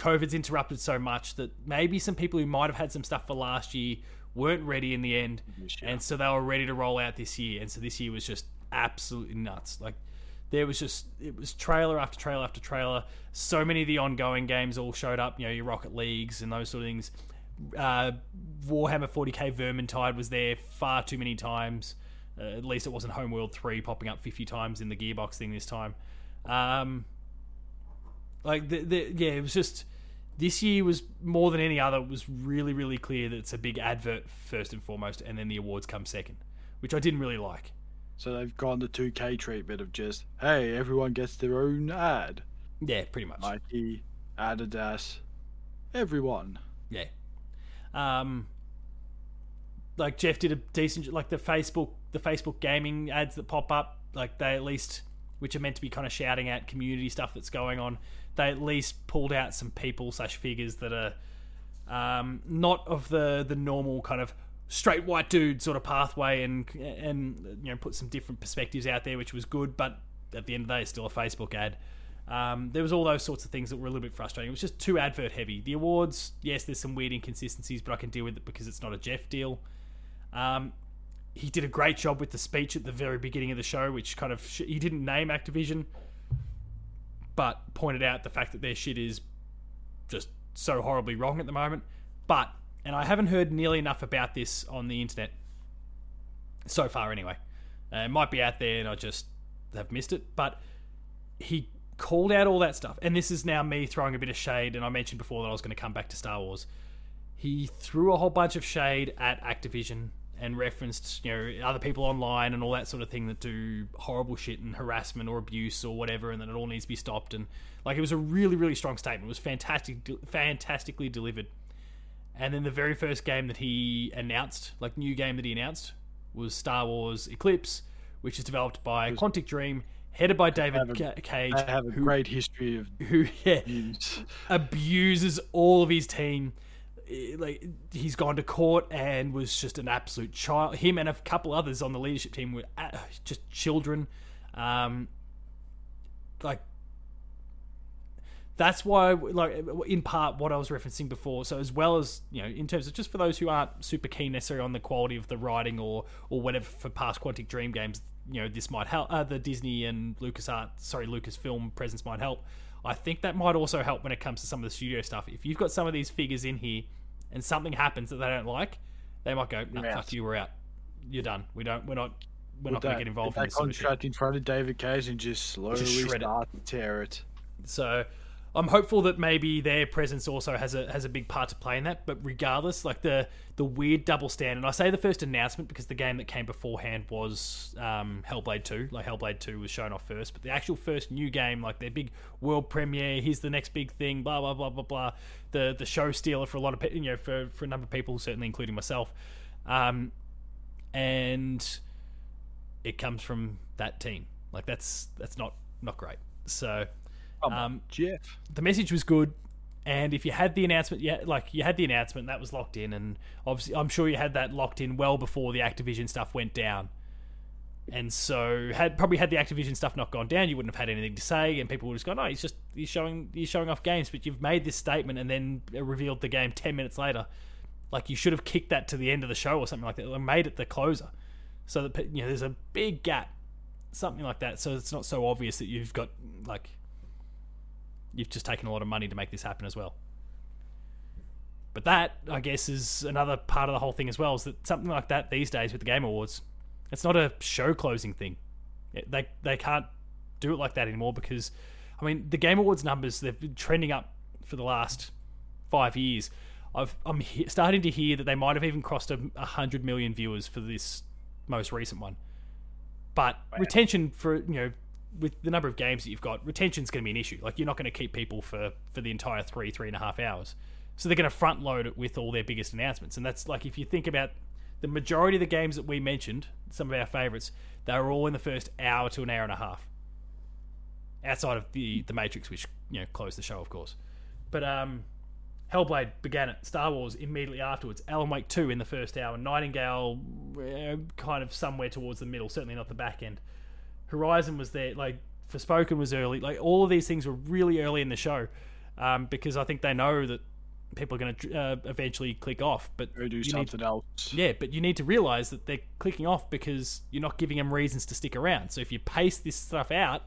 COVID's interrupted so much that maybe some people who might have had some stuff for last year weren't ready in the end, and so they were ready to roll out this year, and so this year was just absolutely nuts. Like there was just it was trailer after trailer after trailer. So many of the ongoing games all showed up. You know, your Rocket Leagues and those sort of things. Uh, Warhammer 40k Vermintide was there far too many times. Uh, at least it wasn't Homeworld 3 popping up 50 times in the Gearbox thing this time. Um, like the, the yeah, it was just This year was more than any other was really really clear that it's a big advert first and foremost, and then the awards come second, which I didn't really like. So they've gone the 2K treatment of just, hey, everyone gets their own ad. Yeah, pretty much. Nike, Adidas, everyone. Yeah. Um, like Geoff did a decent, like the Facebook, the Facebook gaming ads that pop up, like they at least, which are meant to be kind of shouting out community stuff that's going on. They at least pulled out some people slash figures that are um, not of the the normal kind of straight white dude sort of pathway, and and you know put some different perspectives out there, which was good. But at the end of the day, it's still a Facebook ad. Um, there was all those sorts of things that were a little bit frustrating. It was just too advert heavy. The awards, yes, there's some weird inconsistencies, but I can deal with it because it's not a Geoff deal. Um, he did a great job with the speech at the very beginning of the show, which kind of sh- he didn't name Activision, but pointed out the fact that their shit is just so horribly wrong at the moment. But and I haven't heard nearly enough about this on the internet so far, anyway. Uh, it might be out there, and I just have missed it. But he called out all that stuff, and this is now me throwing a bit of shade. And I mentioned before that I was going to come back to Star Wars. He threw a whole bunch of shade at Activision and referenced you know other people online and all that sort of thing that do horrible shit and harassment or abuse or whatever, and that it all needs to be stopped. And like it was a really really strong statement. It was fantastic, fantastically delivered. And then the very first game that he announced, like new game that he announced, was Star Wars Eclipse, which is developed by Quantic Dream headed by David a, Cage. I have a who, great history of <laughs> who yeah, abuses all of his team. Like he's gone to court and was just an absolute child. Him and a couple others on the leadership team were uh, just children. Um, like that's why, like in part, what I was referencing before. So as well as you know, in terms of just for those who aren't super keen necessarily on the quality of the writing or or whatever for past Quantic Dream games, you know this might help. Uh, the Disney and LucasArts, sorry, Lucasfilm presence might help. I think that might also help when it comes to some of the studio stuff. If you've got some of these figures in here, and something happens that they don't like, they might go, "No, fuck you, we're out. You're done. We don't. We're not. We're not going to get involved in this." contract sort of in front of David Cage and just slowly just start it. to tear it. So I'm hopeful that maybe their presence also has a has a big part to play in that. But regardless, like the the weird double standard. I say the first announcement because the game that came beforehand was um, Hellblade Two. Like Hellblade Two was shown off first, but the actual first new game, like their big world premiere, here's the next big thing, blah blah blah blah blah. The the show stealer for a lot of you know for for a number of people, certainly including myself, um, and it comes from that team. Like that's that's not not great. So um, Geoff. The message was good, and if you had the announcement, yeah, like you had the announcement that was locked in, and obviously I'm sure you had that locked in well before the Activision stuff went down. And so, had probably had the Activision stuff not gone down, you wouldn't have had anything to say, and people would have just gone, "No, he's just he's showing he's showing off games." But you've made this statement and then revealed the game ten minutes later. Like you should have kicked that to the end of the show or something like that, or made it the closer, so that you know there's a big gap, something like that, so it's not so obvious that you've got like you've just taken a lot of money to make this happen as well. But that, I guess, is another part of the whole thing as well. Is that something like that these days with the Game Awards, it's not a show closing thing. They they can't do it like that anymore because, I mean, the Game Awards numbers they've been trending up for the last five years. I've, I'm he- starting to hear that they might have even crossed a, a hundred million viewers for this most recent one. But wow. retention for you know with the number of games that you've got, retention's going to be an issue. Like you're not going to keep people for for the entire three three and a half hours. So they're going to front load it with all their biggest announcements, and that's like if you think about the majority of the games that we mentioned, some of our favorites, they were all in the first hour to an hour and a half. Outside of the the Matrix, which you know closed the show, of course, but um, Hellblade began it. Star Wars immediately afterwards. Alan Wake two in the first hour. Nightingale, uh, kind of somewhere towards the middle, certainly not the back end. Horizon was there, like Forspoken was early. Like all of these things were really early in the show, um, because I think they know that people are going to uh, eventually click off. But or do something need, else. Yeah, but you need to realize that they're clicking off because you're not giving them reasons to stick around. So if you pace this stuff out,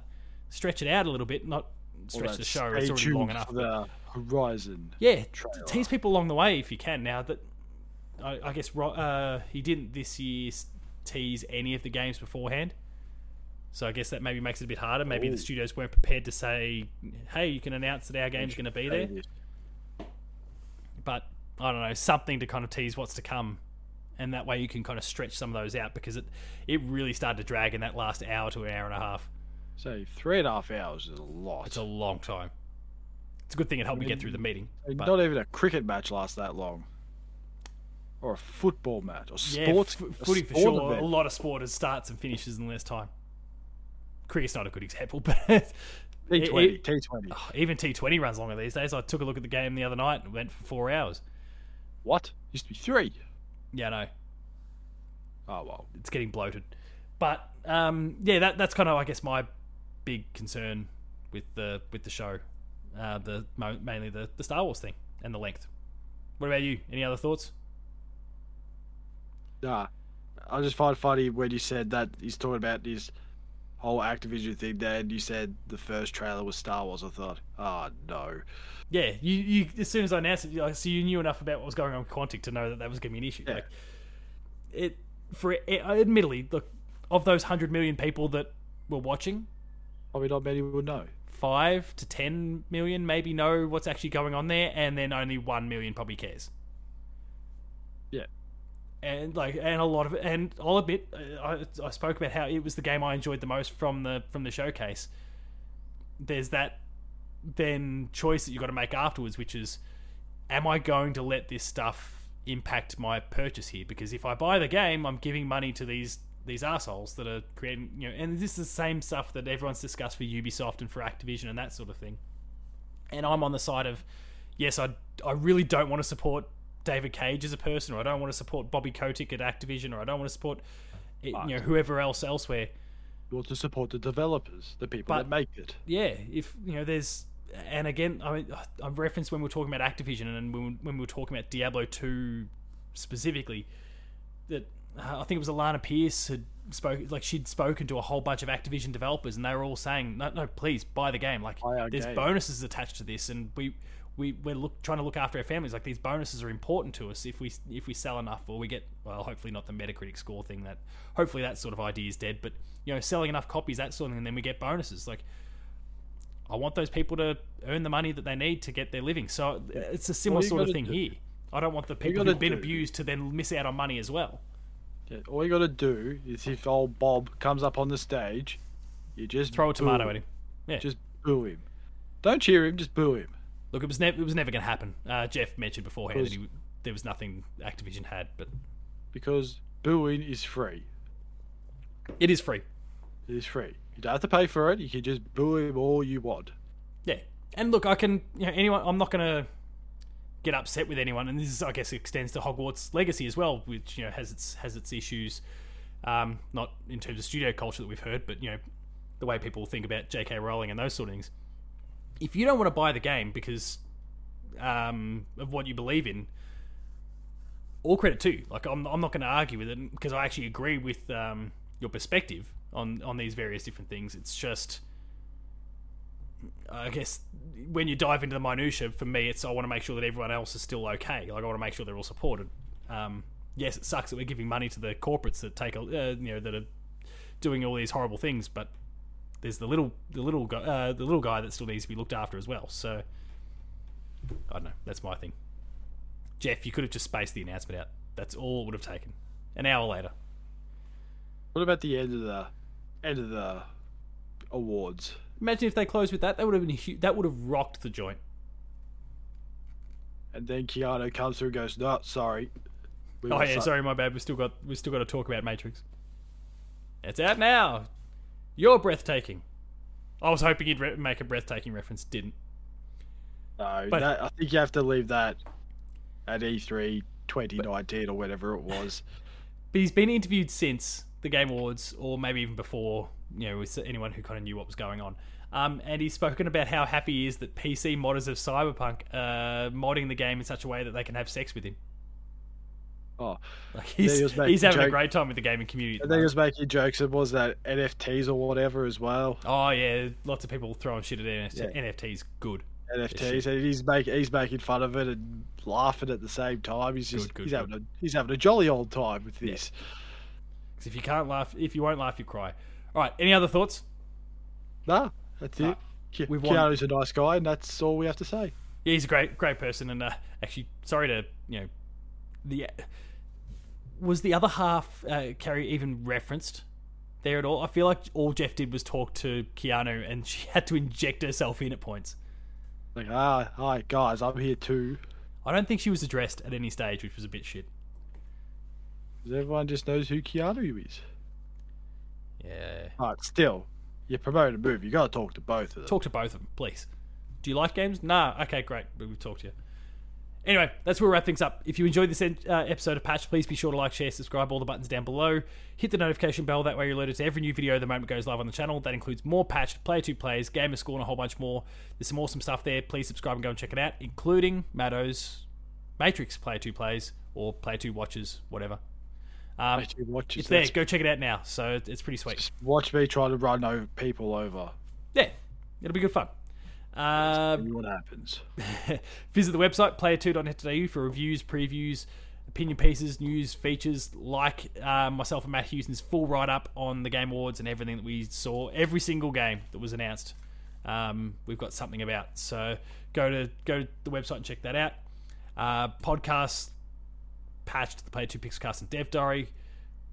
stretch it out a little bit, not stretch the show. It's already long enough. the Horizon. Yeah, trailer. tease people along the way if you can. Now that I, I guess uh, he didn't this year tease any of the games beforehand. So I guess that maybe makes it a bit harder. Maybe Ooh. the studios weren't prepared to say, "Hey, you can announce that our game's going to be there." But I don't know something to kind of tease what's to come, and that way you can kind of stretch some of those out because it it really started to drag in that last hour to an hour and a half. So three and a half hours is a lot. It's a long time. It's a good thing it helped me get through the meeting. But- Not even a cricket match lasts that long. Or a football match. Or Yeah, sports. f- a footy for sure. event. A lot of sport has starts and finishes in less time. Cricket's not a good example, <laughs> but T20. it- T20. Oh, even T20 runs longer these days. I took a look at the game the other night and went for four hours. What? Used to be three. Yeah, no, Oh, well. it's getting bloated. But um, yeah, that that's kind of I guess my big concern with the with the show, uh, the mainly the the Star Wars thing and the length. What about you? Any other thoughts? Nah. I just find it funny when you said that he's talking about his whole Activision thing there, and you said the first trailer was Star Wars. I thought, oh, no. Yeah, you, you as soon as I announced it, you- so you knew enough about what was going on with Quantic to know that that was going to be an issue. Yeah. Like it for it, admittedly, look of those hundred million people that were watching, Probably not many would know. five to ten million maybe know what's actually going on there, and then only one million probably cares. Yeah. And like, and a lot of, and I'll admit, uh, I, I spoke about how it was the game I enjoyed the most from the from the showcase. There's that then choice that you've got to make afterwards, which is, am I going to let this stuff impact my purchase here? Because if I buy the game, I'm giving money to these these assholes that are creating, you know, and this is the same stuff that everyone's discussed for Ubisoft and for Activision and that sort of thing. And I'm on the side of, yes, I I really don't want to support David Cage as a person, or I don't want to support Bobby Kotick at Activision, or I don't want to support, eh, you know, whoever else elsewhere. You want to support the developers, the people But- that make it. yeah, if you know, there's, and again, I mean, I referenced when we were talking about Activision and when, when we were talking about Diablo two specifically, that uh, I think it was Alana Pierce had spoke like she'd spoken to a whole bunch of Activision developers and they were all saying, no, no, please buy the game. Like, Buy there's game." bonuses attached to this, and we. We, we're look, trying to look after our families. Like these bonuses are important to us if we if we sell enough, or we get well, hopefully not the Metacritic score thing. That hopefully that sort of idea is dead. But you know, selling enough copies, that sort of thing, and then we get bonuses. Like I want those people to earn the money that they need to get their living. So it's a similar sort of thing do- here. I don't want the people who've been do- abused to then miss out on money as well. Yeah, all you got to do is if old Bob comes up on the stage, you just Throw a tomato him. at him. Yeah. Just boo him. Don't cheer him, just boo him. Look, it was never it was never going to happen. Uh, Geoff mentioned beforehand that he, there was nothing Activision had, but Because booing is free. it is free. It is free. You don't have to pay for it. You can just boo him all you want. Yeah, and look, I can you know anyone. I'm not going to get upset with anyone, and this is, I guess, extends to Hogwarts Legacy as well, which you know has its has its issues. Um, not in terms of studio culture that we've heard, but you know the way people think about J.K. Rowling and those sort of things. If you don't want to buy the game because um, of what you believe in, all credit to. Like I'm, I'm not going to argue with it because I actually agree with um, your perspective on on these various different things. It's just I guess when you dive into the minutia, for me, it's I want to make sure that everyone else is still okay. Like I want to make sure they're all supported. Um, yes, it sucks that we're giving money to the corporates that take a uh, you know that are doing all these horrible things, but there's the little the little guy uh, the little guy that still needs to be looked after as well. So I don't know. That's my thing. Geoff, you could have just spaced the announcement out. That's all it would have taken. An hour later. What about the end of the end of the awards? Imagine if they closed with that. That would have been hu- that would have rocked the joint. And then Keanu comes through and goes, No, sorry. We Oh yeah, so- sorry, my bad. We still got we still got to talk about Matrix. It's out now. You're breathtaking. I was hoping he'd re- make a breathtaking reference. Didn't. No, But- that, I think you have to leave that at E E3 2019 or whatever it was. <laughs> But he's been interviewed since the Game Awards, or maybe even before. You know, with anyone who kind of knew what was going on. Um, and he's spoken about how happy he is that PC modders of Cyberpunk are modding the game in such a way that they can have sex with him. Oh, Like he's, he's having a great time with the gaming community. and then he was making jokes. It was that NFTs or whatever as well. Oh yeah, lots of people throwing shit at NFT, Yeah. NFTs. Good. NFTs, and he's making he's making fun of it and laughing at the same time. He's just Good, good, he's good. having a he's having a jolly old time with Yeah. this. 'Cause if you can't laugh, if you won't laugh, you cry. All right. Any other thoughts? Nah, that's Nah, it. Ke- we've won. Keanu's a nice guy, and that's all we have to say. Yeah, he's a great great person, and uh, actually, sorry to you know, the was the other half uh, Carrie even referenced there at all? I feel like all Geoff did was talk to Keanu, and she <laughs> had to inject herself in at points. Like, ah, hi guys, I'm here too. I don't think she was addressed at any stage, which was a bit shit. Because everyone just knows who Keanu is. Yeah. But still, you promote a movie, you gotta talk to both of them. Talk to both of them, please. Do you like games? Nah. Okay, great. We've talked to you. Anyway, that's where we wrap things up. If you enjoyed this uh, episode of Patch, please be sure to like, share, subscribe, all the buttons down below. Hit the notification bell, that way you're alerted to every new video the moment it goes live on the channel. That includes more Patch, Player 2 plays, Gamer School, and a whole bunch more. There's some awesome stuff there. Please subscribe and go and check it out, including Matto's Matrix Player 2 plays or Player 2 watches, whatever. Um, Player 2 watches, it's there. Go check it out now. So it's pretty sweet. Just watch me try to run over people over. Yeah, it'll be good fun. Uh, what happens. <laughs> Visit the website player2.net.au for reviews, previews, opinion pieces, news, features, like uh, myself and Matt Houston's full write up on the Game Awards and everything that we saw, every single game that was announced. Um, we've got something about. So go to go to the website and check that out. Uh, podcasts, patched the Player 2 Pixelcast and Dev Diary.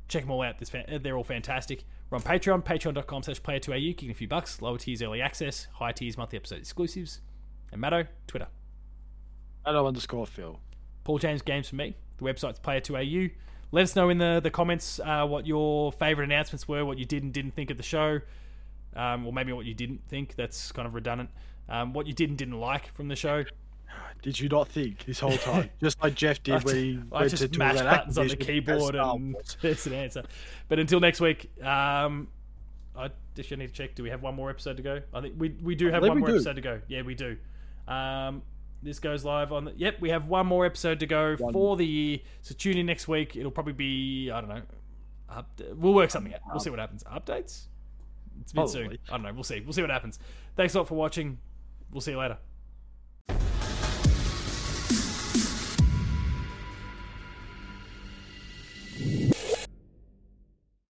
Check them all out. They're all fantastic. We're on Patreon, patreon.com slash player2au, kicking a few bucks. Lower tiers early access, high tiers monthly episode exclusives. And Matto, Twitter. Hello underscore Phil. Paul James Games for me. The website's player2au. Let us know in the, the comments uh, what your favourite announcements were, what you did and didn't think of the show, um, or maybe what you didn't think. That's kind of redundant. Um, what you did and didn't like from the show. Did you not think this whole <laughs> time? Just like Geoff did when he I went just to mashed buttons on the keyboard and <laughs> there's an answer. But until next week, um, I just need to check. Do we have one more episode to go? I think we we do have one more do. episode to go. Yeah, we do. Um, this goes live on. The, yep, we have one more episode to go One. for the year. So tune in next week. It'll probably be I don't know. Up, we'll work something out. We'll see what happens. Updates. It's a bit soon. I don't know. We'll see. We'll see what happens. Thanks a lot for watching. We'll see you later.